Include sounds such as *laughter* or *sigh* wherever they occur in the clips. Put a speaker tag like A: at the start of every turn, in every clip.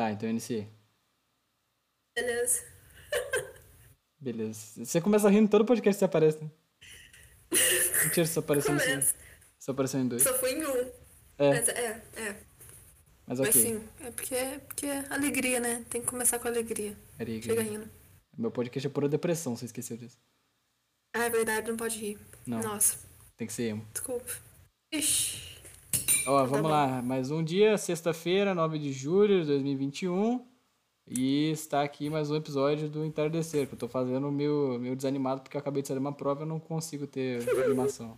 A: Tá, então eu iniciei.
B: Beleza.
A: Beleza. Você começa rindo todo podcast que você aparece, né? Mentira, só apareceu,
B: Começa.
A: só apareceu em dois.
B: Só fui em um.
A: É,
B: Mas é, é.
A: mas
B: Mas
A: ok.
B: sim, é porque, é porque é alegria, né? Tem que começar com alegria.
A: Alegria.
B: Chega rindo.
A: Meu podcast é pura depressão, você esqueceu disso.
B: Ah, é verdade, não pode rir.
A: Não.
B: Nossa,
A: Tem que ser emo.
B: desculpa. Ixi.
A: Ó, vamos
B: bom.
A: lá. Mais um dia, sexta-feira, 9 de julho de 2021. E está aqui mais um episódio do Entardecer, que eu tô fazendo meio, meio desanimado porque eu acabei de sair de uma prova e eu não consigo ter animação.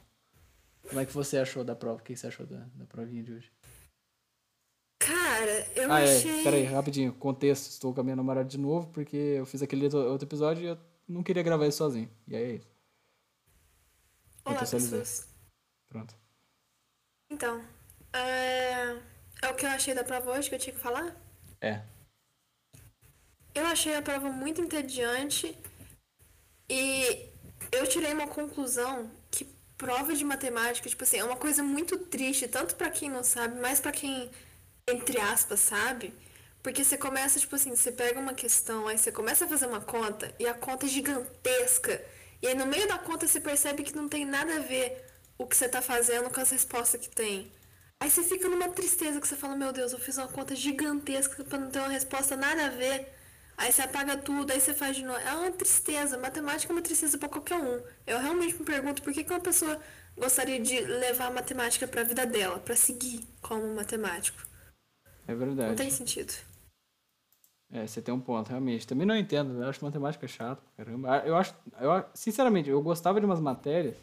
A: Como é que você achou da prova? O que você achou da, da provinha de hoje?
B: Cara, eu
A: Ah, é.
B: achei.
A: Pera aí, rapidinho. Contexto. Estou com a minha namorada de novo porque eu fiz aquele outro episódio e eu não queria gravar isso sozinho. E aí é isso.
B: Olá, pessoas.
A: Pronto.
B: Então, é... é o que eu achei da prova hoje que eu tinha que falar?
A: É.
B: Eu achei a prova muito entediante e eu tirei uma conclusão que prova de matemática, tipo assim, é uma coisa muito triste, tanto pra quem não sabe, mas pra quem, entre aspas, sabe. Porque você começa, tipo assim, você pega uma questão, aí você começa a fazer uma conta e a conta é gigantesca. E aí no meio da conta você percebe que não tem nada a ver o que você tá fazendo com as respostas que tem. Aí você fica numa tristeza que você fala, meu Deus, eu fiz uma conta gigantesca pra não ter uma resposta nada a ver. Aí você apaga tudo, aí você faz de novo. É uma tristeza. Matemática é uma tristeza pra qualquer um. Eu realmente me pergunto por que, que uma pessoa gostaria de levar a matemática pra vida dela, pra seguir como matemático.
A: É
B: Não
A: verdade.
B: tem sentido.
A: É, você tem um ponto, realmente. Também não entendo, eu acho matemática chato, pra caramba. Ah, Eu acho, eu, a- sinceramente, eu gostava de umas matérias,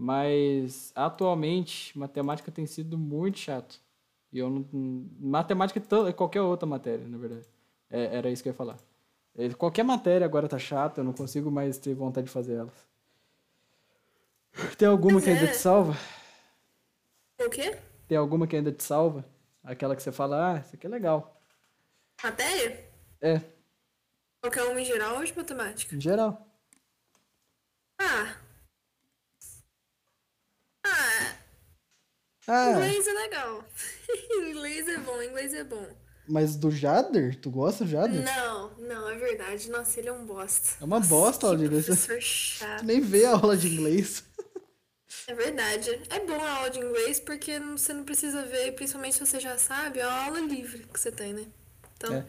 A: mas atualmente matemática tem sido muito chato. E eu não. Matemática to- qualquer outra matéria, na verdade. É, era isso que eu ia falar. É, Qualquer matéria agora tá chata, eu não consigo mais ter vontade de fazer elas. Tem alguma
B: Pois
A: que ainda
B: é.
A: te salva?
B: O quê?
A: Tem alguma que ainda te salva? Aquela que você fala, ah, isso aqui é legal.
B: Matéria?
A: É,
B: Qualquer uma em geral ou de matemática?
A: em geral.
B: Ah, Ah, inglês é legal. *laughs* inglês é bom, inglês é bom.
A: mas do Jader? Tu gosta do Jader?
B: Não, não, é verdade. Nossa, ele é um bosta.
A: É uma
B: Nossa,
A: bosta a aula de inglês.
B: chato.
A: Tu nem vê a aula de inglês.
B: É verdade. É bom a aula de inglês porque você não precisa ver, principalmente se você já sabe, é a aula livre que você tem, né? Então,
A: É.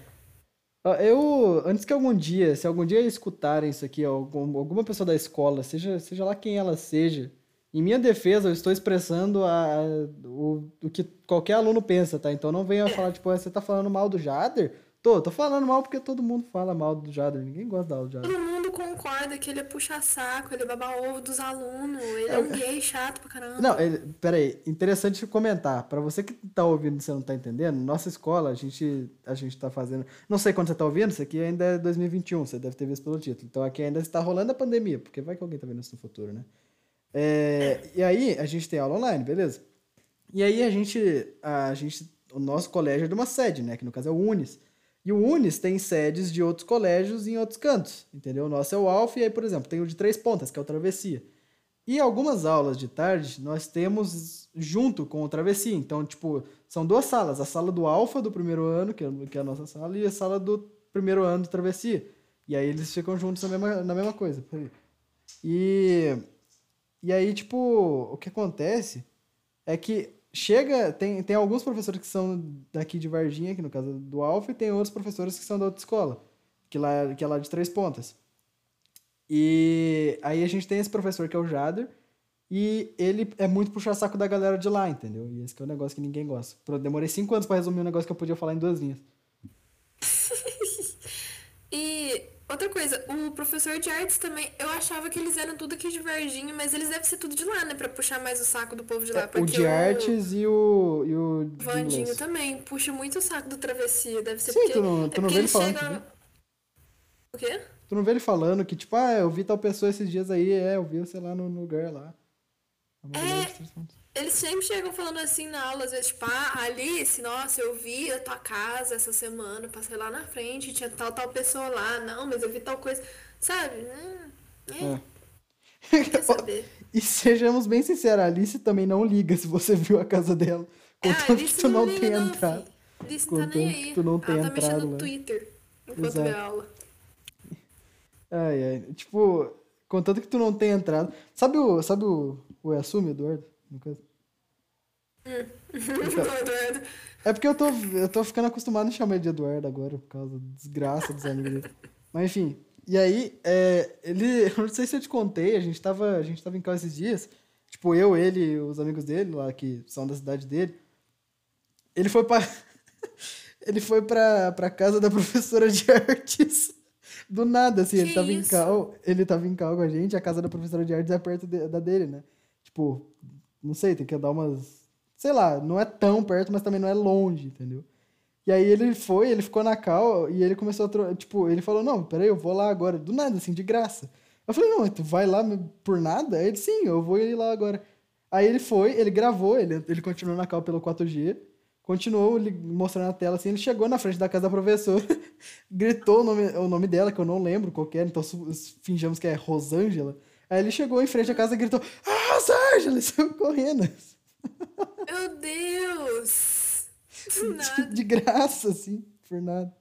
A: Ó, Eu, antes que algum dia, se algum dia escutarem isso aqui, algum- alguma pessoa da escola, seja, seja lá quem ela seja, em minha defesa, eu estou expressando a, o, o que qualquer aluno pensa, tá? Então não venha falar, tipo, "Ah, você tá falando mal do Jader? Tô, tô falando mal porque todo mundo fala mal do Jader, ninguém gosta da aula do Jader.
B: todo mundo concorda que ele é puxa-saco, ele é baba-ovo dos alunos, ele é um gay chato pra caramba.
A: Não, ele, peraí, interessante comentar. Pra você que tá ouvindo e você não tá entendendo, nossa escola, a gente, a gente tá fazendo. Não sei quando você tá ouvindo, isso aqui ainda é 2021, você deve ter visto pelo título. Então aqui ainda está rolando a pandemia, porque vai que alguém tá vendo isso no futuro, né? É, e aí, a gente tem aula online, beleza? E aí a gente, a gente. O nosso colégio é de uma sede, né? Que no caso é o Unis. E o Unis tem sedes de outros colégios em outros cantos, entendeu? O nosso é o Alfa, e aí, por exemplo, tem o de Três Pontas, que é o Travessia. E algumas aulas de tarde nós temos junto com o Travessia. Então, tipo, são duas salas. A sala do Alfa do primeiro ano, que é, que é a nossa sala, e a sala do primeiro ano do Travessia. E aí eles ficam juntos na mesma, na mesma coisa. E, e aí, tipo, o que acontece é que chega. Tem, tem alguns professores que são daqui de Varginha, que no caso do Alfa, e tem outros professores que são da outra escola, que, lá, que é lá de Três Pontas. E aí a gente tem esse professor que é o Jader, e ele é muito puxa-saco da galera de lá, entendeu? E esse é o negócio que ninguém gosta. Eu demorei cinco anos pra resumir um negócio que eu podia falar em duas linhas.
B: E outra coisa, o professor de artes também, eu achava que eles eram tudo aqui de Varginha, mas eles devem ser tudo de lá, né? Pra puxar mais o saco do povo de lá.
A: É, o de artes e o, e o
B: Vandinho também puxa muito o saco do travessia. Deve ser
A: Sim,
B: porque.
A: tu não-
B: é
A: tu não
B: porque
A: vê ele falando,
B: chega-? O quê?
A: Tu não vê ele falando que, tipo, ah, eu vi tal pessoa esses dias aí, é, eu vi, sei lá, no no lugar lá.
B: É. Eles sempre chegam falando assim na aula, às vezes, tipo, ah, Alice, nossa, eu vi a tua casa essa semana, passei lá na frente, tinha tal, tal pessoa lá, não, mas eu vi tal coisa, sabe? Hum, é, quer saber. *laughs*
A: E sejamos bem sinceros, a Alice também não liga se você viu a casa dela.
B: É,
A: Contanto que
B: Alice
A: tu não
B: não,
A: entrado.
B: filho. Liz não tá
A: Contanto
B: nem
A: que
B: aí.
A: tu não tenha
B: Ela tá mexendo
A: entrado
B: no
A: lá.
B: Twitter enquanto
A: Exato.
B: vê a aula.
A: Ai, ai. Tipo, contanto que tu não tenha entrado. Sabe o. Sabe o. O Yasumi, Eduardo? No caso? *laughs*
B: Eduardo.
A: É porque eu tô, eu tô ficando acostumado a chamar ele de Eduardo agora, por causa da desgraça dos amigos dele. Mas enfim. E aí, é, ele. *laughs* Eu não sei se eu te contei, a gente tava, a gente tava em casa esses dias. Tipo, eu, ele e os amigos dele, lá que são da cidade dele. Ele foi pra. *laughs* ele foi pra, pra casa da professora de artes. Do nada, assim, ele
B: Que
A: tava em
B: isso?
A: cal, ele tava em cal com a gente, a casa da professora de artes é perto de- da dele, né? Tipo, não sei, tem que dar umas. Sei lá, não é tão perto, mas também não é longe, entendeu? E aí ele foi, ele ficou na cal e ele começou a. Tipo, ele falou: Não, peraí, eu vou lá agora. Do nada, assim, de graça. Eu falei: Não, tu vai lá por nada? Ele: Sim, eu vou ir lá agora. Aí ele foi, ele gravou, ele, ele continuou na cal pelo 4G, continuou mostrando a tela assim. Ele chegou na frente da casa da professora, *laughs* gritou o nome, o nome dela, que eu não lembro qual era, então fingimos que é Rosângela. Aí ele chegou em frente à casa e gritou: Ah, Rosângela! *laughs* E saiu correndo.
B: Meu Deus!
A: De, de graça, assim, por nada.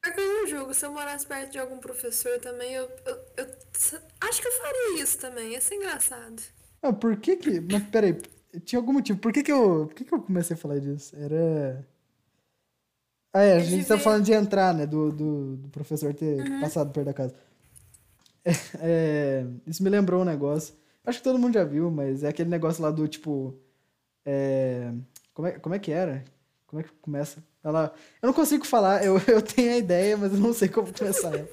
B: Pior que eu não julgo. Se eu morasse perto de algum professor também, eu, eu, eu acho que eu faria isso também. Ia ser engraçado.
A: Ah, por que que... Mas peraí, tinha algum motivo. Por que que eu... Por que que eu comecei a falar disso? Era... Ah, é, a
B: É
A: gente tá falando de entrar, né? Do, do, do professor ter passado perto da casa. É, é, isso me lembrou um negócio. Acho que todo mundo já viu, mas é aquele negócio lá do, tipo... É, como, é, como é que era? Como é que começa? Ela, eu não consigo falar, eu, *laughs* eu tenho a ideia, mas eu não sei como começar ela.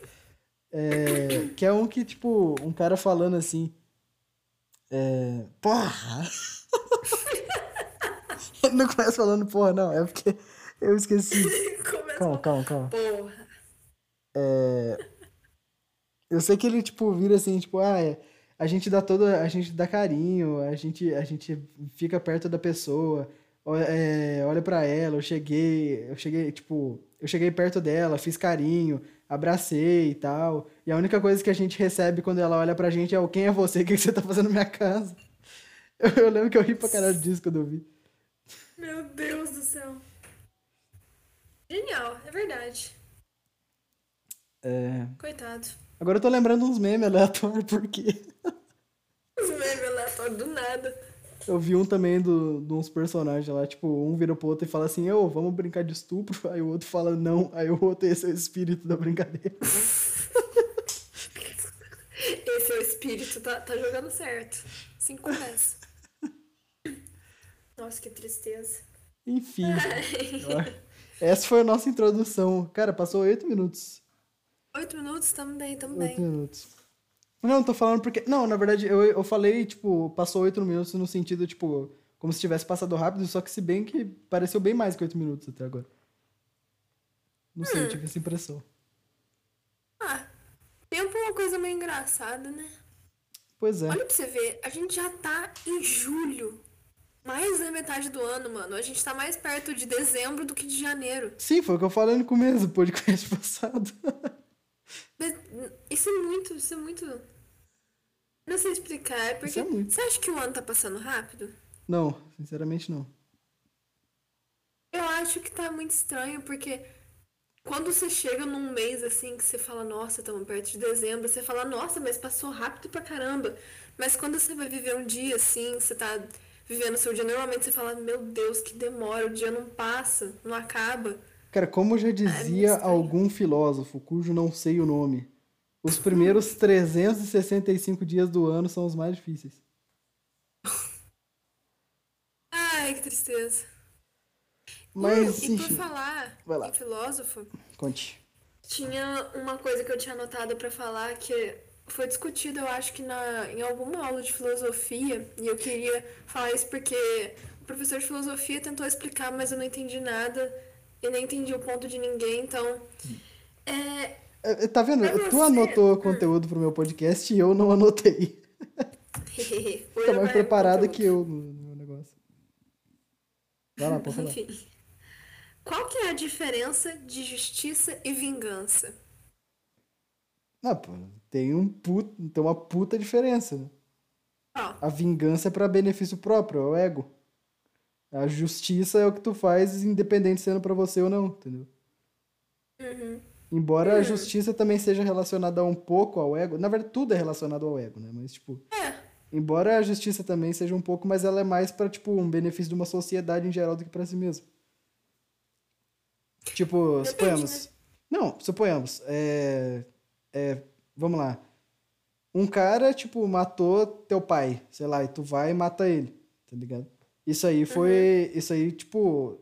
A: É, que é um que, tipo, um cara falando assim... É, porra! *laughs* Ele não começa falando porra, não. É porque eu esqueci. *laughs* Calma, calma, calma.
B: Porra.
A: Eu sei que ele, tipo, vira assim, tipo, ah, é, a gente dá todo, a gente dá carinho, a gente, a gente fica perto da pessoa, é, olha pra ela, eu cheguei, eu cheguei, tipo, eu cheguei perto dela, fiz carinho, abracei e tal. E a única coisa que a gente recebe quando ela olha pra gente é o quem é você, o que que você tá fazendo na minha casa? *laughs* Eu, eu lembro que eu ri pra caralho disso quando eu vi.
B: Meu Deus do céu. Genial, é verdade.
A: É,
B: Coitado.
A: Agora eu tô lembrando uns memes aleatórios, porque
B: Os memes aleatórios do nada.
A: eu vi um também do, de uns personagens lá, tipo, um vira pro outro e fala assim, ô, vamos brincar de estupro, *laughs* aí o outro fala não, aí o outro, esse é o espírito da brincadeira. *laughs*
B: Esse é o espírito, tá, tá jogando certo. Assim começa. *laughs* Nossa, que tristeza.
A: Enfim, essa foi a nossa introdução. Cara, passou oito minutos.
B: Oito minutos, tamo bem, tamo
A: Oito
B: bem.
A: minutos. Não, tô falando porque... Não, na verdade, eu, eu falei, tipo, passou oito minutos no sentido, tipo, como se tivesse passado rápido, só que se bem que pareceu bem mais que oito minutos até agora. Não sei, eu tive essa impressão.
B: Ah, tempo é uma coisa meio engraçada, né?
A: Pois é.
B: Olha pra você ver, a gente já tá em julho. Mais da metade do ano, mano. A gente tá mais perto de dezembro do que de janeiro.
A: Sim, foi o que eu falei no começo do podcast *laughs* passado.
B: Mas, Isso é muito, isso é muito. Não sei explicar, é porque.
A: É.
B: Você acha que o ano tá passando rápido?
A: Não, sinceramente não.
B: Eu acho que tá muito estranho, porque quando você chega num mês assim que você fala, nossa, estamos perto de dezembro, você fala, nossa, mas passou rápido pra caramba. Mas quando você vai viver um dia assim, você tá vivendo o seu dia, normalmente você fala, meu Deus, que demora, o dia não passa, não acaba.
A: Cara, como já dizia
B: estranho.
A: algum filósofo, cujo não sei o nome, os primeiros *laughs* 365 dias do ano são os mais difíceis.
B: Ai, que tristeza.
A: Mas,
B: Uh, e por falar em filósofo,
A: conte.
B: Tinha uma coisa que eu tinha anotado pra falar que foi discutido, eu acho que na, em alguma aula de filosofia, e eu queria falar isso porque o professor de filosofia tentou explicar, mas eu não entendi nada e nem entendi o ponto de ninguém, então. É.
A: É, Tá vendo?
B: Pra
A: Tu
B: você-
A: anotou conteúdo pro meu podcast e eu não anotei. *laughs* Tá mais preparada que eu no meu negócio. Vai lá, pode falar.
B: Enfim. Qual que é a diferença de justiça e vingança?
A: Ah, pô, tem, um put... tem uma puta diferença, né? A vingança é pra benefício próprio, é o ego. A justiça é o que tu faz, independente sendo pra você ou não, entendeu?
B: Uhum.
A: Embora a justiça também seja relacionada um pouco ao ego. Na verdade, tudo é relacionado ao ego, né? Mas, tipo.
B: É.
A: Embora a justiça também seja um pouco, mas ela é mais pra, tipo, um benefício de uma sociedade em geral do que pra si mesmo. Tipo,
B: Depende,
A: suponhamos.
B: né?
A: Não, suponhamos. É, é, vamos lá. Um cara, tipo, matou teu pai, sei lá, e tu vai e mata ele, tá ligado? Isso aí foi. Isso aí, tipo.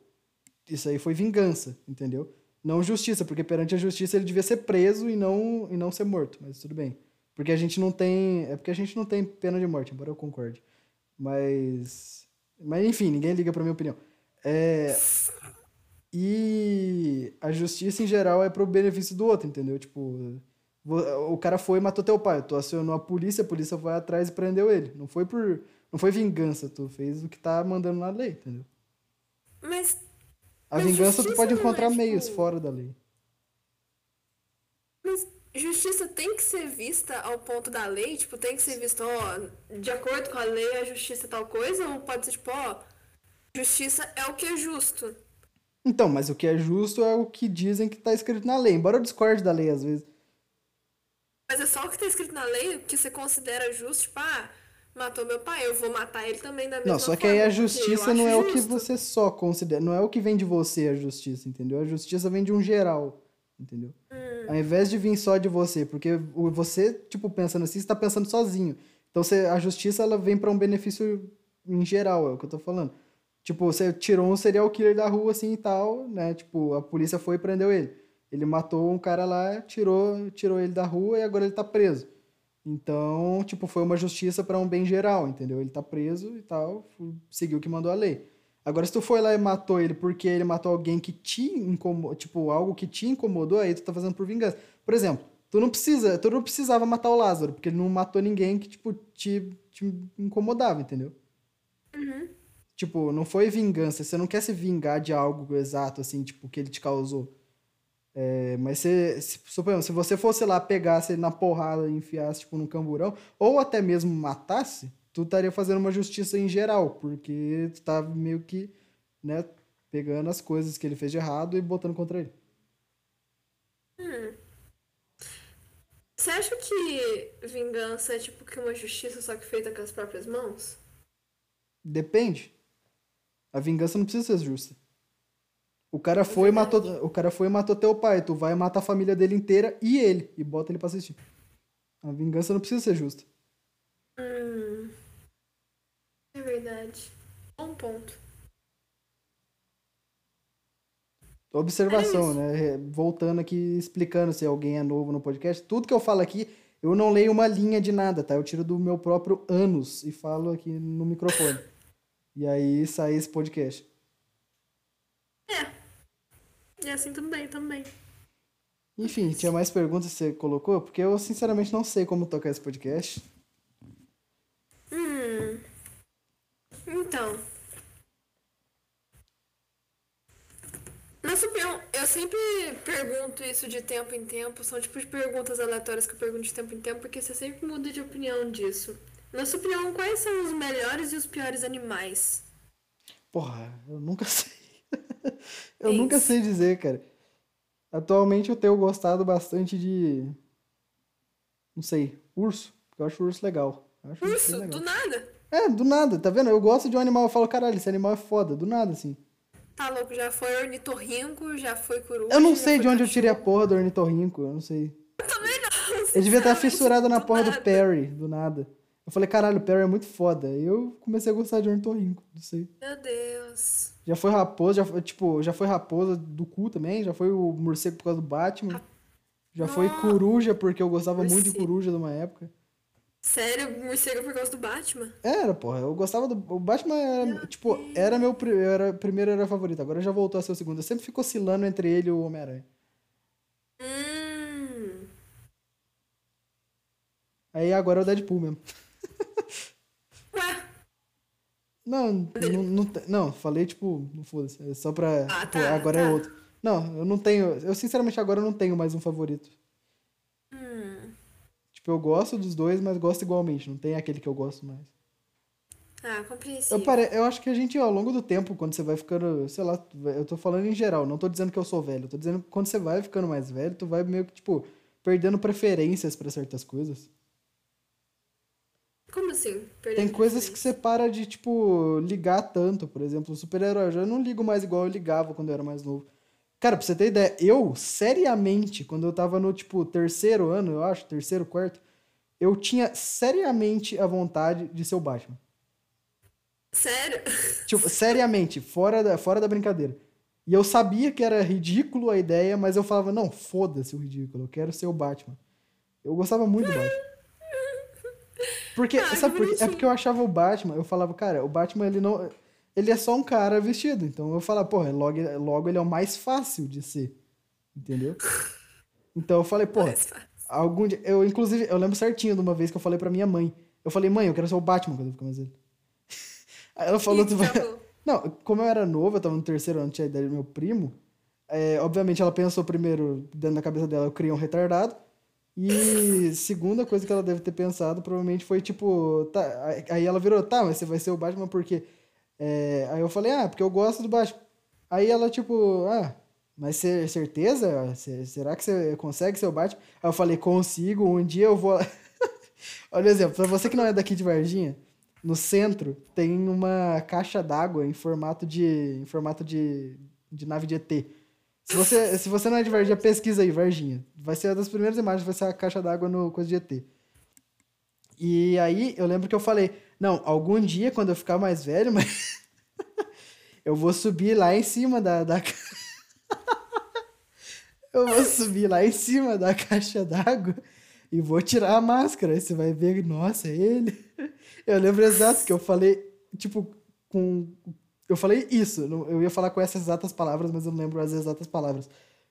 A: Isso aí foi vingança, entendeu? Não justiça, porque perante a justiça ele devia ser preso e não, e não ser morto, mas tudo bem. Porque a gente não tem. É porque a gente não tem pena de morte, embora eu concorde. Mas. Mas enfim, ninguém liga pra minha opinião. É, e a justiça em geral é pro benefício do outro, entendeu? Tipo, o cara foi e matou teu pai. Tu acionou a polícia, a polícia foi atrás e prendeu ele. Não foi por. Não foi vingança, tu fez o que tá mandando na lei, entendeu?
B: Mas,
A: A
B: Mas
A: vingança tu pode
B: é,
A: encontrar
B: tipo-
A: meios fora da lei.
B: mas justiça tem que ser vista ao ponto da lei? Tipo, tem que ser vista, ó, de acordo com a lei, a justiça é tal coisa? Ou pode ser tipo, ó, justiça é o que é justo?
A: Então, mas o que é justo é o que dizem que tá escrito na lei. Embora eu discorde da lei às vezes.
B: Mas é só o que tá escrito na lei que você considera justo, tipo, ah, matou meu pai, eu vou matar ele também da mesma
A: Não, só que
B: forma,
A: aí a justiça não é
B: acho
A: o que
B: justo.
A: você só considera. Não é o que vem de você a justiça, entendeu? A justiça vem de um geral, entendeu?
B: Hum.
A: Ao invés de vir só de você, porque você, tipo, pensando assim, você tá pensando sozinho. Então você, a justiça, ela vem pra um benefício em geral, é o que eu tô falando. Tipo, você tirou um serial killer da rua assim e tal, né? Tipo, a polícia foi e prendeu ele. Ele matou um cara lá, tirou, tirou ele da rua e agora ele tá preso. Então, tipo, foi uma justiça para um bem geral, entendeu? Ele tá preso e tal, seguiu o que mandou a lei. Agora, se tu foi lá e matou ele porque ele matou alguém que te incomodou, tipo, algo que te incomodou, aí tu tá fazendo por vingança. Por exemplo, tu não precisa, tu não precisava matar o Lázaro, porque ele não matou ninguém que, tipo, te, te incomodava, entendeu?
B: Uhum.
A: Tipo, não foi vingança, você não quer se vingar de algo exato, assim, tipo, que ele te causou. É, mas se, se, suponhamos, se você fosse lá, pegasse ele na porrada e enfiasse, tipo, num camburão, ou até mesmo matasse, tu estaria fazendo uma justiça em geral, porque tu tá meio que, né, pegando as coisas que ele fez de errado e botando contra ele.
B: Você acha que vingança é tipo que uma justiça só que feita com as próprias mãos?
A: Depende. A vingança não precisa ser justa. O cara foi e matou, o cara foi e matou teu pai, tu vai matar a família dele inteira e ele e bota ele pra assistir. A vingança não precisa ser justa.
B: Hum. É verdade. Bom ponto.
A: Observação,
B: É
A: né? Voltando aqui, explicando se alguém é novo no podcast. Tudo que eu falo aqui, eu não leio uma linha de nada, tá? Eu tiro do meu próprio ânus e falo aqui no microfone. E aí sai esse podcast.
B: E assim também, também.
A: Enfim, tinha mais perguntas que você colocou? Porque eu, sinceramente, não sei como tocar esse podcast.
B: Hum. Então. Na sua opinião, eu sempre pergunto isso de tempo em tempo. São tipo de perguntas aleatórias que eu pergunto de tempo em tempo, porque você sempre muda de opinião disso. Na sua opinião, quais são os melhores e os piores animais?
A: Porra, eu nunca *laughs* sei. *laughs* eu
B: Isso.
A: nunca sei dizer, cara. Atualmente eu tenho gostado bastante de. Não sei, urso. Porque eu acho urso legal. Eu acho
B: urso
A: legal.
B: do nada.
A: É, do nada, tá vendo? Eu gosto de um animal, eu falo, caralho, esse animal é foda, do nada, assim.
B: Tá louco, já foi ornitorrinco, já foi coruja.
A: Eu não sei de onde eu tirei a
B: cachorro.
A: porra do ornitorrinco, eu não sei.
B: Também não.
A: Eu devia estar
B: sinceramente,
A: fissurado na
B: do
A: porra do
B: nada.
A: Perry, do nada. Eu falei, caralho, o Perry é muito foda. E eu comecei a gostar de ornitorrinco, não sei.
B: Meu Deus.
A: Já foi raposa, já foi, tipo, já foi raposa do cu também, já foi o morcego por causa do Batman. Já foi
B: Nossa.
A: coruja, porque eu gostava muito de
B: Morcego.
A: coruja numa época.
B: Sério, morcego por causa do Batman?
A: Era, porra, eu gostava do. O Batman era, tipo, era meu. Era, primeiro era favorito, agora já voltou a ser o segundo. Eu sempre fico oscilando entre ele e o Homem-Aranha.
B: Hum.
A: Aí agora é o Deadpool mesmo. Não, não, não, não, falei tipo, não foda-se, é só pra.
B: Ah,
A: tipo,
B: tá,
A: agora é
B: tá.
A: outro. Não, eu não tenho. Eu sinceramente agora não tenho mais um favorito.
B: hum.
A: Tipo, eu gosto dos dois, mas gosto igualmente. Não tem aquele que eu gosto mais.
B: Ah, compreensível.
A: Eu, pare... eu acho que a gente, ao longo do tempo, quando você vai ficando, sei lá, eu tô falando em geral, não tô dizendo que eu sou velho, eu tô dizendo que quando você vai ficando mais velho, tu vai meio que, tipo, perdendo preferências pra certas coisas.
B: Como assim?
A: Tem coisas que você para de, tipo, ligar tanto. Por exemplo, super-herói. Eu já não ligo mais igual eu ligava quando eu era mais novo. Cara, pra você ter ideia, eu, seriamente, quando eu tava no, tipo, terceiro ano, eu acho, terceiro, quarto, eu tinha seriamente a vontade de ser o Batman.
B: Sério?
A: Tipo, *laughs* seriamente, fora da, fora da brincadeira. E eu sabia que era ridículo a ideia, mas eu falava, não, foda-se o ridículo, eu quero ser o Batman. Eu gostava muito do Batman. Porque,
B: Ah,
A: sabe por quê? É porque eu achava o Batman, eu falava, cara, o Batman, ele não... Ele é só um cara vestido, então eu falava, porra, logo, logo ele é o mais fácil de ser, entendeu? Então eu falei, porra, algum dia... Eu, inclusive, eu lembro certinho de uma vez que eu falei pra minha mãe. Eu falei, mãe, eu quero ser o Batman quando eu ficar mais velho. *laughs* Aí ela falou, tu vai... *laughs* Não, como eu era novo, eu tava no terceiro ano, tinha a idade do meu primo. é, obviamente ela pensou primeiro, dentro da cabeça dela, eu criei um retardado. E segunda coisa que ela deve ter pensado, provavelmente foi tipo, tá, aí- ela virou, tá, mas você vai ser o Batman por quê? É, aí eu falei, ah, porque eu gosto do Batman. Aí ela, tipo, ah, mas certeza? Será que você consegue ser o Batman? Aí eu falei, consigo, um dia eu vou. *laughs* Olha o exemplo, pra você que não é daqui de Varginha, no centro tem uma caixa d'água em formato de em formato de, de nave de ET. Se você, se você não é de Varginha, pesquisa aí, Varginha. Vai ser uma das primeiras imagens, vai ser a caixa d'água no coisa de ET. E aí eu lembro que eu falei, não, algum dia quando eu ficar mais velho, mas *laughs* eu vou subir lá em cima da, da *laughs* eu vou subir lá em cima da caixa d'água e vou tirar a máscara. Aí você vai ver, nossa, é ele. Eu lembro exato que eu falei, tipo, com. Eu falei isso, eu ia falar com essas exatas palavras, mas eu não lembro as exatas palavras.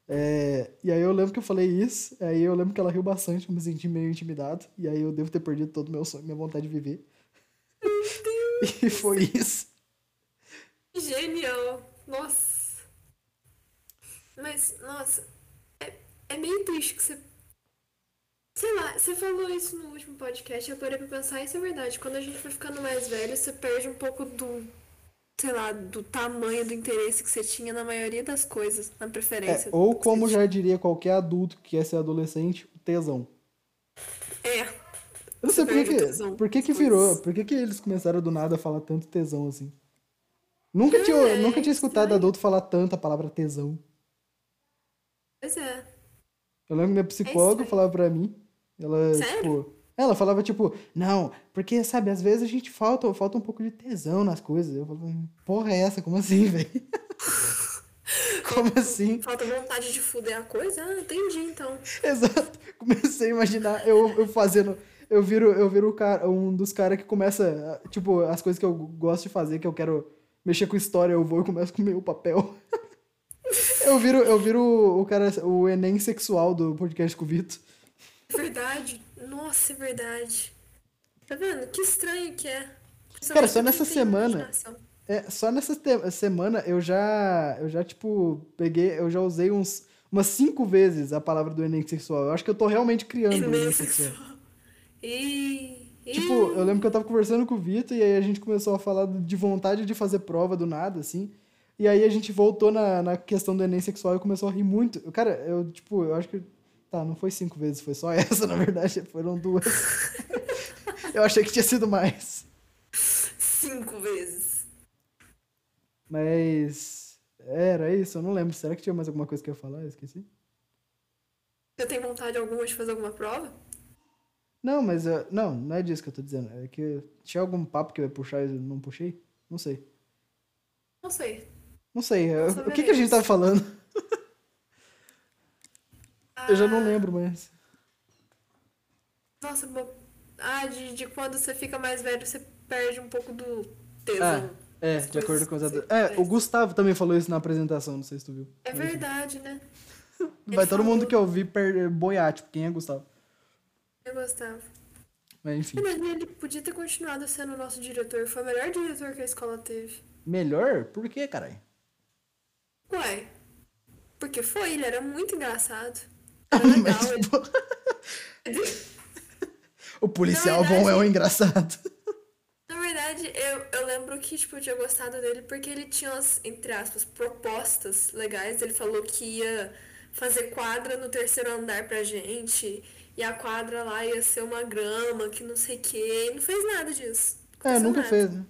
A: É, e aí eu lembro que eu falei isso, aí eu lembro que ela riu bastante, eu me senti meio intimidado, e aí eu devo ter perdido todo o meu sonho, minha vontade de viver. *laughs* E foi isso.
B: Genial. Nossa. Mas, nossa, é, é meio triste que você. Sei lá, você falou isso no último podcast, eu parei pra pensar, isso é verdade. Quando a gente vai ficando mais velho, você perde um pouco do. Sei lá, do tamanho do interesse que você tinha na maioria das coisas, na
A: É,
B: preferência.
A: ou
B: que
A: como já diria qualquer adulto que quer ser adolescente, o tesão.
B: É.
A: Eu não sei por que,
B: tesão
A: por que, que virou, por que, que eles começaram do nada a falar tanto tesão assim. Nunca tinha,
B: é
A: nunca tinha escutado
B: estranho.
A: adulto falar tanto a palavra tesão.
B: Pois é.
A: Eu lembro que minha psicóloga
B: estranho.
A: falava pra mim, ela,
B: Sério?
A: tipo, ela falava, tipo, não, porque, sabe, às vezes a gente falta, falta um pouco de tesão nas coisas. Eu falava, porra é essa? Como assim, *laughs* velho? *laughs* Como assim?
B: Falta vontade de fuder a coisa? Ah, entendi então.
A: Exato. Comecei a imaginar eu, eu fazendo. Eu viro, eu viro o cara, um dos caras que começa, tipo, as coisas que eu gosto de fazer, que eu quero mexer com história, eu vou e começo a comer o papel. *laughs* Eu viro, eu viro o cara, o Enem sexual do podcast com o Vitor.
B: Verdade. Nossa, é verdade. Tá vendo? Que estranho que é.
A: Cara, só nessa semana-. É, só nessa semana eu já, eu já, tipo, peguei, eu já usei uns, umas cinco vezes a palavra do Enem sexual. Eu acho que eu tô realmente criando o Enem
B: Enem
A: sexual.
B: sexual. E...
A: Tipo, eu lembro que eu tava conversando com o Vitor e aí a gente começou a falar de vontade de fazer prova do nada, assim. E aí a gente voltou na, na questão do Enem sexual e começou a rir muito. Cara, eu, tipo, eu acho que. Tá, não foi cinco vezes, foi só *laughs* essa, na verdade, foram duas. eu achei que tinha sido mais.
B: Cinco vezes.
A: Mas. Era isso, eu não lembro. Será que tinha mais alguma coisa que eu ia falar? Eu esqueci.
B: Você tem vontade alguma de fazer alguma prova?
A: Não, mas. eu- não, não é disso que eu tô dizendo. É que tinha algum papo que eu ia puxar e não puxei? Não sei.
B: Não sei.
A: Não sei.
B: Nossa,
A: o que, que a gente tava falando? Eu já não
B: Ah,
A: lembro mais.
B: Nossa, bo- ah, de, de quando você fica mais velho, você perde um pouco do
A: Ah,
B: tesão.
A: é,
B: As
A: de acordo com os adultos. É, o Gustavo também falou isso na apresentação, não sei se tu viu.
B: É verdade, né? *laughs*
A: Vai
B: Ele
A: todo mundo
B: falou.
A: que eu vi per... boiar, tipo, quem é Gustavo?
B: Eu gostava.
A: Mas enfim.
B: Mas ele podia ter continuado sendo o nosso diretor. Foi o melhor diretor que a escola teve.
A: Melhor? Por quê, caralho?
B: Ué, porque foi, ele era muito engraçado. Legal,
A: Mas, *laughs* o policial
B: Na
A: bom é o
B: verdade-
A: engraçado.
B: Na verdade, eu, lembro que, tipo, eu tinha gostado dele porque ele tinha umas, entre aspas, propostas legais. Ele falou que ia fazer quadra no terceiro andar pra gente. E a quadra lá ia ser uma grama, que não sei o quê. E não fez nada disso.
A: É, nunca
B: nada.
A: fez, né?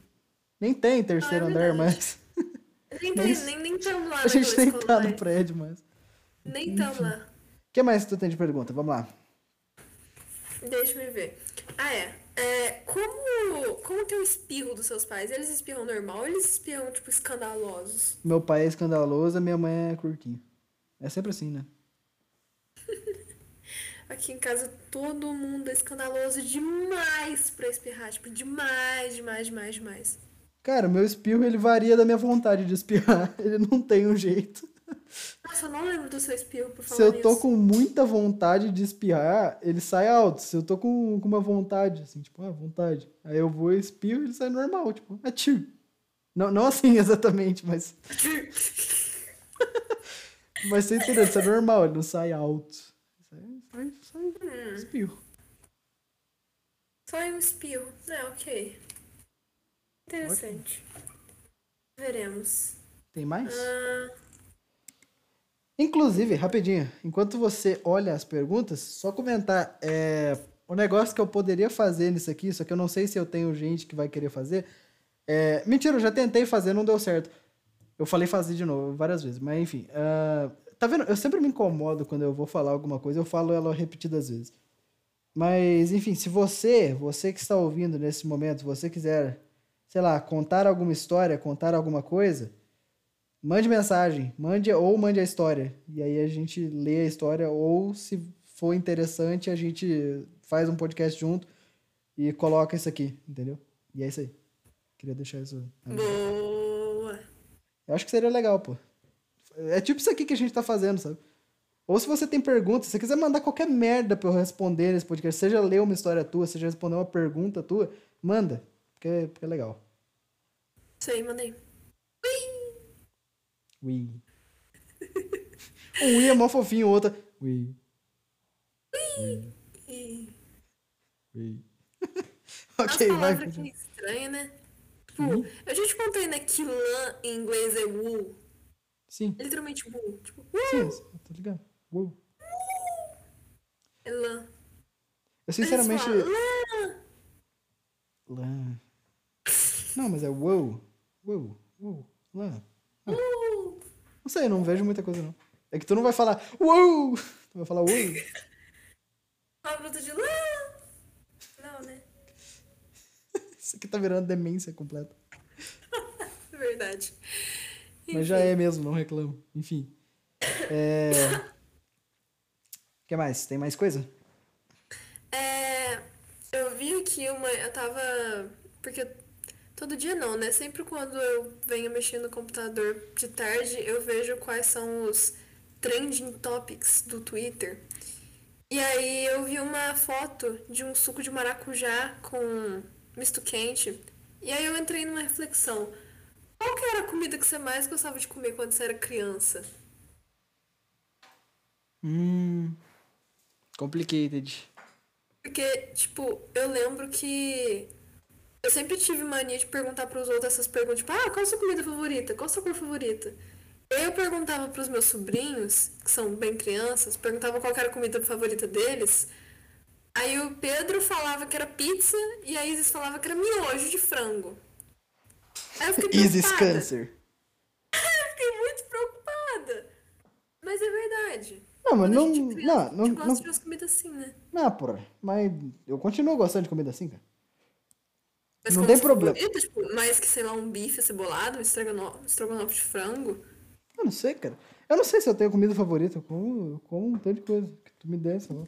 A: Nem tem terceiro
B: Ah, é
A: andar,
B: verdade.
A: mas.
B: Nem, *laughs* tem, nem, nem tamo lá
A: A gente nem tá no
B: mais.
A: prédio, mas.
B: Nem tamo lá.
A: O que mais tu tem de pergunta? Vamos lá.
B: Deixa eu ver. Ah, é. É, como, como que é o espirro dos seus pais? Eles espirram normal ou eles espirram, tipo, escandalosos?
A: Meu pai é escandaloso, minha mãe é curtinha. É sempre assim, né? *laughs*
B: Aqui em casa todo mundo é escandaloso demais pra espirrar. Tipo, demais, demais, demais, demais.
A: Cara, o meu espirro ele varia da minha vontade de espirrar. *laughs* Ele não tem um jeito.
B: Nossa, eu não lembro do seu espirro, por falar
A: Se eu tô
B: nisso.
A: com muita vontade de espirrar, ele sai alto. Se eu tô com, com uma vontade, assim, tipo, ah, vontade. Aí eu vou e espirro ele sai normal, tipo, atiu. Não, não assim *laughs* exatamente, mas. *laughs* mas você entendeu? Isso é normal, ele não sai alto. Sai, sai, sai
B: Hum,
A: espirro.
B: só um espirro. É, ok. Interessante. Veremos.
A: Tem mais?
B: Ah,
A: Inclusive, rapidinho, enquanto você olha as perguntas, só comentar. É, o negócio que eu poderia fazer nisso aqui, só que eu não sei se eu tenho gente que vai querer fazer. É, mentira, eu já tentei fazer, não deu certo. Eu falei fazer de novo várias vezes, mas enfim. ah, tá vendo? Eu sempre me incomodo quando eu vou falar alguma coisa, eu falo ela repetidas vezes. Mas, enfim, se você, você que está ouvindo nesse momento, você quiser, sei lá, contar alguma história, contar alguma coisa, Mande mensagem, mande ou mande a história. E aí a gente lê a história, ou se for interessante, a gente faz um podcast junto e coloca isso aqui, entendeu? E é isso aí. Queria deixar isso.
B: boa.
A: Eu acho que seria legal, pô. É tipo isso aqui que a gente tá fazendo, sabe? Ou se você tem perguntas, se você quiser mandar qualquer merda pra eu responder nesse podcast, seja ler uma história tua, seja responder uma pergunta tua, manda. Porque, porque é legal.
B: Isso aí, mandei.
A: Ui. Um Ui é mó fofinho, o outro. é Ui. Ui. Ok, vai.
B: palavras que é estranha, né? Tipo, eu já te contei, né, que lã em inglês é wool.
A: Sim,
B: É literalmente wool. Tipo,
A: sim, eu tô ligado. Uou.
B: é lã.
A: Eu sinceramente.
B: lã.
A: Lã. Não, mas é wow. Wow. Wow. Lã.
B: Uh.
A: Não sei, não vejo muita coisa não. É que tu não vai falar wow! Tu vai falar wow.
B: Uma bruta de lã. Não, né? *laughs*
A: Isso aqui tá virando demência completa. *laughs*
B: Verdade.
A: Mas já é mesmo, não reclamo. Enfim. É. O *laughs* que mais? Tem mais coisa?
B: É, eu vi aqui uma. Eu tava. Porque todo dia não, né? Sempre quando eu venho mexer no computador de tarde, eu vejo quais são os trending topics do Twitter. E aí eu vi uma foto de um suco de maracujá com misto quente. E aí eu entrei numa reflexão. Qual que era a comida que você mais gostava de comer quando você era criança?
A: Hum. Complicated.
B: Porque, tipo, eu lembro que eu sempre tive mania de perguntar pros outros essas perguntas, tipo, ah, qual a sua comida favorita? Qual a sua cor favorita? Eu perguntava pros meus sobrinhos, que são bem crianças, perguntava qual era a comida favorita deles. Aí o Pedro falava que era pizza e a Isis falava que era miojo de frango. Aí eu fiquei
A: Isis
B: preocupada.
A: Cancer. *laughs*
B: Eu fiquei muito preocupada. Mas é verdade.
A: Não, mas
B: a
A: não.
B: gente é criança,
A: Não,
B: a
A: não,
B: gente gosta
A: não,
B: de umas comidas assim, né?
A: não, porra. Mas eu continuo gostando de comida assim, cara.
B: Mas
A: Não tem problema.
B: favorita, tipo, mais que, sei lá, um bife cebolado, um estrogonofe, um estrogonofe de frango.
A: Eu não sei, cara. Eu não sei se eu tenho comida favorita. Eu como, eu como um tanto de coisa que tu me der, lá.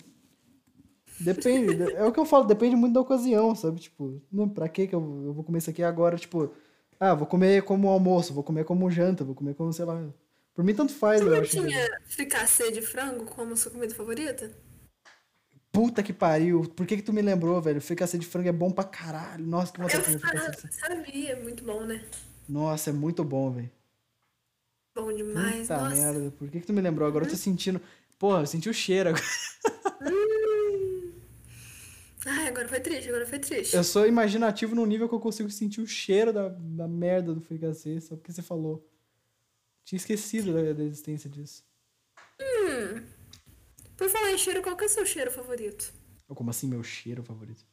A: Depende. é o que eu falo, depende muito da ocasião, sabe? Tipo, não, pra que eu, eu vou comer isso aqui agora? Tipo, ah, vou comer como almoço, vou comer como janta, vou comer como, sei lá. Por mim, tanto faz,
B: Você não tinha fricassê de frango como sua comida favorita?
A: Puta que pariu. Por que que tu me lembrou, velho? Fricassê de frango é bom pra caralho. Nossa, que vontade
B: Eu
A: de fricassê
B: sabia, muito bom, né?
A: Nossa, é muito bom, velho.
B: Bom demais,
A: Puta
B: nossa.
A: merda. Por que que tu me lembrou? Agora eu tô sentindo... Porra, eu senti o cheiro agora.
B: Ai, agora foi triste, agora foi triste.
A: Eu sou imaginativo num nível que eu consigo sentir o cheiro da, da merda do fricassê, só porque você falou. Tinha esquecido da, da existência disso.
B: Por falar em cheiro, qual que é o seu cheiro favorito?
A: Como assim, meu cheiro favorito?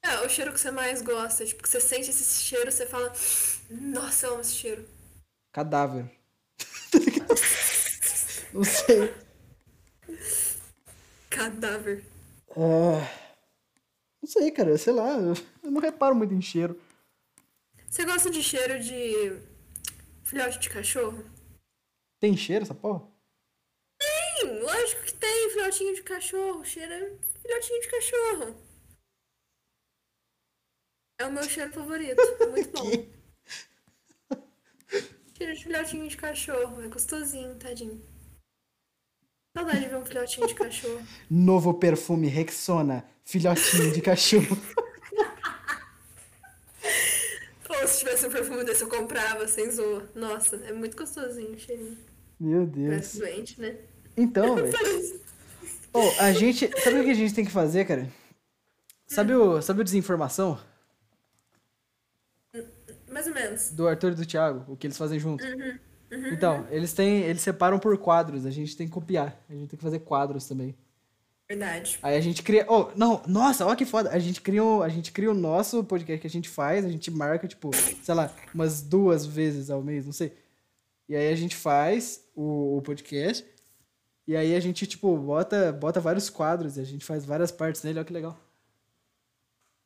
B: É, o cheiro que você mais gosta. Tipo, que você sente esse cheiro, você fala, nossa, eu amo esse cheiro.
A: Cadáver. *laughs* Não sei.
B: Cadáver.
A: Ah, não sei, cara, sei lá. Eu não reparo muito em cheiro.
B: Você gosta de cheiro de filhote de cachorro?
A: Tem cheiro essa porra?
B: Lógico que tem filhotinho de cachorro. Cheiro é filhotinho de cachorro. É o meu cheiro favorito. É muito *laughs* bom. Cheiro de filhotinho de cachorro. É gostosinho, tadinho. Saudade de ver um filhotinho de cachorro.
A: Novo perfume Rexona, filhotinho de cachorro. *laughs*
B: Pô, se tivesse um perfume desse eu comprava, sem zoa. Nossa, é muito gostosinho o cheirinho.
A: Meu Deus.
B: Parece doente, né?
A: Então, velho. Oh, a gente. Sabe o que a gente tem que fazer, cara? Sabe o, sabe o Desinformação?
B: Mais ou menos.
A: Do Arthur e do Thiago, o que eles fazem junto. Então, eles têm. Eles separam por quadros, a gente tem que copiar. A gente tem que fazer quadros também.
B: Verdade.
A: Aí a gente cria. Oh, não, nossa, olha que foda. A gente cria, o- a gente cria o nosso podcast que a gente faz, a gente marca, tipo, sei lá, umas duas vezes ao mês, não sei. E aí a gente faz o, o podcast. E aí a gente, tipo, bota, bota vários quadros e a gente faz várias partes nele, olha que legal.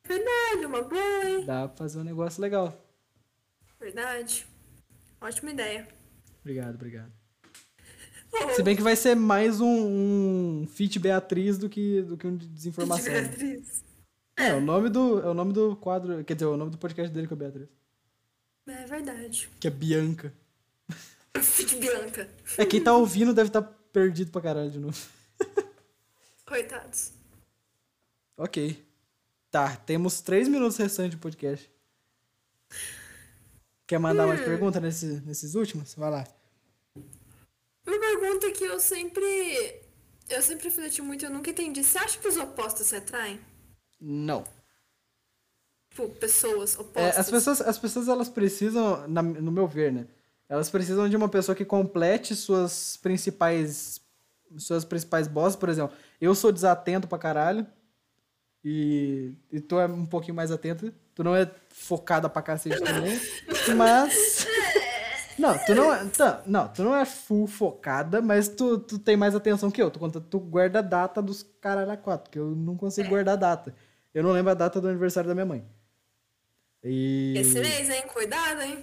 B: Verdade, uma boa, hein?
A: Dá pra fazer um negócio legal.
B: Verdade. Ótima ideia.
A: Obrigado, obrigado.
B: Oh,
A: Se bem que vai ser mais um, um Fit Beatriz do que, do que um de desinformação. né?
B: Beatriz.
A: É, o nome do, é o nome do quadro, quer dizer, o nome do podcast dele que é Beatriz.
B: É verdade.
A: Que é Bianca. *laughs*
B: Fit Bianca.
A: É, quem tá ouvindo deve estar perdido pra caralho de novo. *laughs*
B: Coitados.
A: Ok. Tá, temos três minutos restantes de podcast. Quer mandar mais pergunta nesse, nesses últimos? Vai lá.
B: Uma pergunta que eu sempre. Eu sempre refleti muito, eu nunca entendi. Você acha que os opostos se atraem?
A: Não.
B: Tipo, pessoas
A: É,
B: opostas.
A: as, pessoas, as pessoas, elas precisam, na- no meu ver, né? Elas precisam de uma pessoa que complete suas principais suas principais bosses, por exemplo. Eu sou desatento pra caralho. E, e tu é um pouquinho mais atento. Tu não é focada pra cacete também. Mas. *laughs* Não, tu não é. Tá, não, tu não é full focada, mas tu, tu tem mais atenção que eu. Tu, conta, tu guarda a data dos caralho a quatro, que eu não consigo guardar a data. Eu não lembro a data do aniversário da minha mãe. E.
B: Esse mês, hein? Cuidado, hein?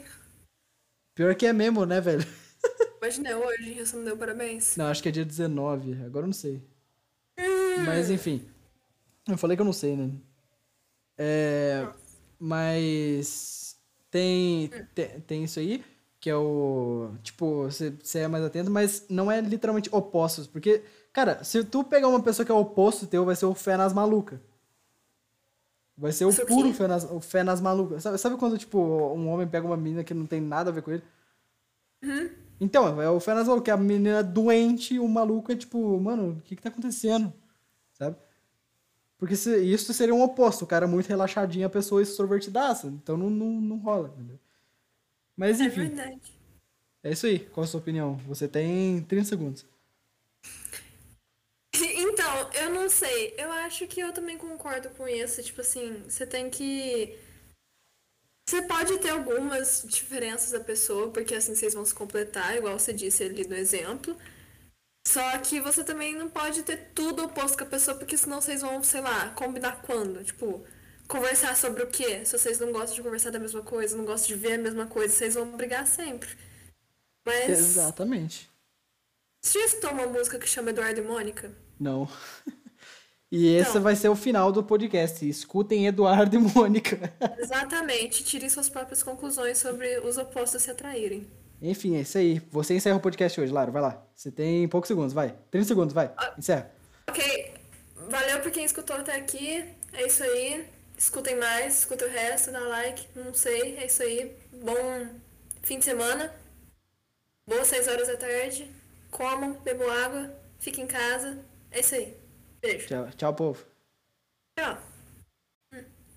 A: Pior que é mesmo, né, velho? *laughs*
B: Imagina é hoje, você não deu parabéns.
A: Não, acho que é dia 19. Agora eu não sei. Mas enfim. Eu falei que eu não sei, né? É. Mas. Tem, tem, tem isso aí, que é o. Tipo, você você é mais atento, mas não é literalmente opostos. Porque, cara, se tu pegar uma pessoa que é oposto teu, vai ser o fé nas malucas. Vai ser o puro fé nas, o fé nas malucas. Sabe, sabe quando, tipo, um homem pega uma menina que não tem nada a ver com ele? Então, é o fé nas malucas, que a menina é doente e o maluco é tipo, mano, o que que tá acontecendo? Sabe? Porque se, isso seria um oposto, o cara é muito relaxadinho, a pessoa é extrovertidaça. Então não, não, não rola, entendeu? Mas
B: É
A: enfim,
B: verdade.
A: é isso aí. Qual a sua opinião? Você tem 30 segundos.
B: Eu não sei. Eu acho que eu também concordo com isso. Tipo assim, você tem que. Você pode ter algumas diferenças da pessoa, porque assim vocês vão se completar, igual você disse ali no exemplo. Só que você também não pode ter tudo oposto com a pessoa, porque senão vocês vão, sei lá, combinar quando? Tipo, conversar sobre o quê? Se vocês não gostam de conversar da mesma coisa, não gostam de ver a mesma coisa, vocês vão brigar sempre. Mas.
A: Exatamente.
B: Você já escutou uma música que chama Eduardo e Mônica?
A: Não. *laughs* E esse
B: Então.
A: vai ser o final do podcast. Escutem Eduardo e *laughs* Mônica.
B: Exatamente. Tirem suas próprias conclusões sobre os opostos se atraírem.
A: Enfim, é isso aí. Você encerra o podcast hoje, Lara. Vai lá. Você tem poucos segundos, vai. 30 segundos, vai. Encerra.
B: Ok. Valeu por quem escutou até aqui. É isso aí. Escutem mais, escutem o resto, dá like. Não sei. É isso aí. Bom fim de semana. Boas 6 horas da tarde. Comam, bebam água. Fiquem em casa. É isso aí. Beijo.
A: Tchau, tchau povo.
B: Tchau.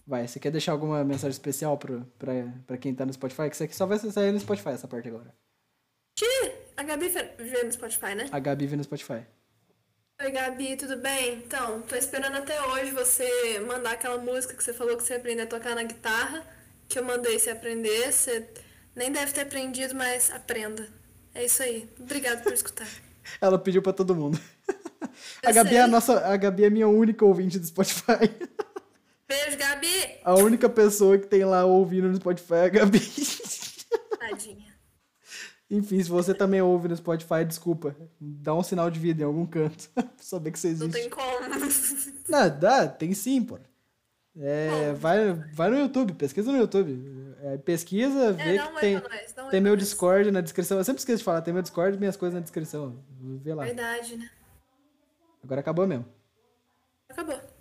A: Vai, você quer deixar alguma mensagem especial pra, pra, pra quem tá no Spotify? Que isso aqui só vai sair no Spotify, essa parte agora.
B: Que? A Gabi vê no Spotify, né?
A: A Gabi vê no Spotify.
B: Oi, Gabi, tudo bem? Então, tô esperando até hoje você mandar aquela música que você falou que você ia aprender a tocar na guitarra, que eu mandei você aprender. Você nem deve ter aprendido, mas aprenda. É isso aí. Obrigado por escutar. *laughs*
A: Ela pediu pra todo mundo. *laughs* a Gabi é a nossa, a Gabi é minha única ouvinte do Spotify.
B: Beijo, Gabi!
A: A única pessoa que tem lá ouvindo no Spotify é a Gabi.
B: Tadinha.
A: Enfim, se você também ouve no Spotify, desculpa. Dá um sinal de vida em algum canto. *laughs* pra saber que você existe.
B: Não tem como.
A: Não, dá, tem sim, pô. É, vai, vai no YouTube, pesquisa no YouTube. É, pesquisa, vê
B: é,
A: que tem,
B: nós,
A: tem meu Discord na descrição. Eu sempre esqueço de falar, tem meu Discord e minhas coisas na descrição. Vê lá.
B: Verdade, né?
A: Agora acabou mesmo.
B: Acabou.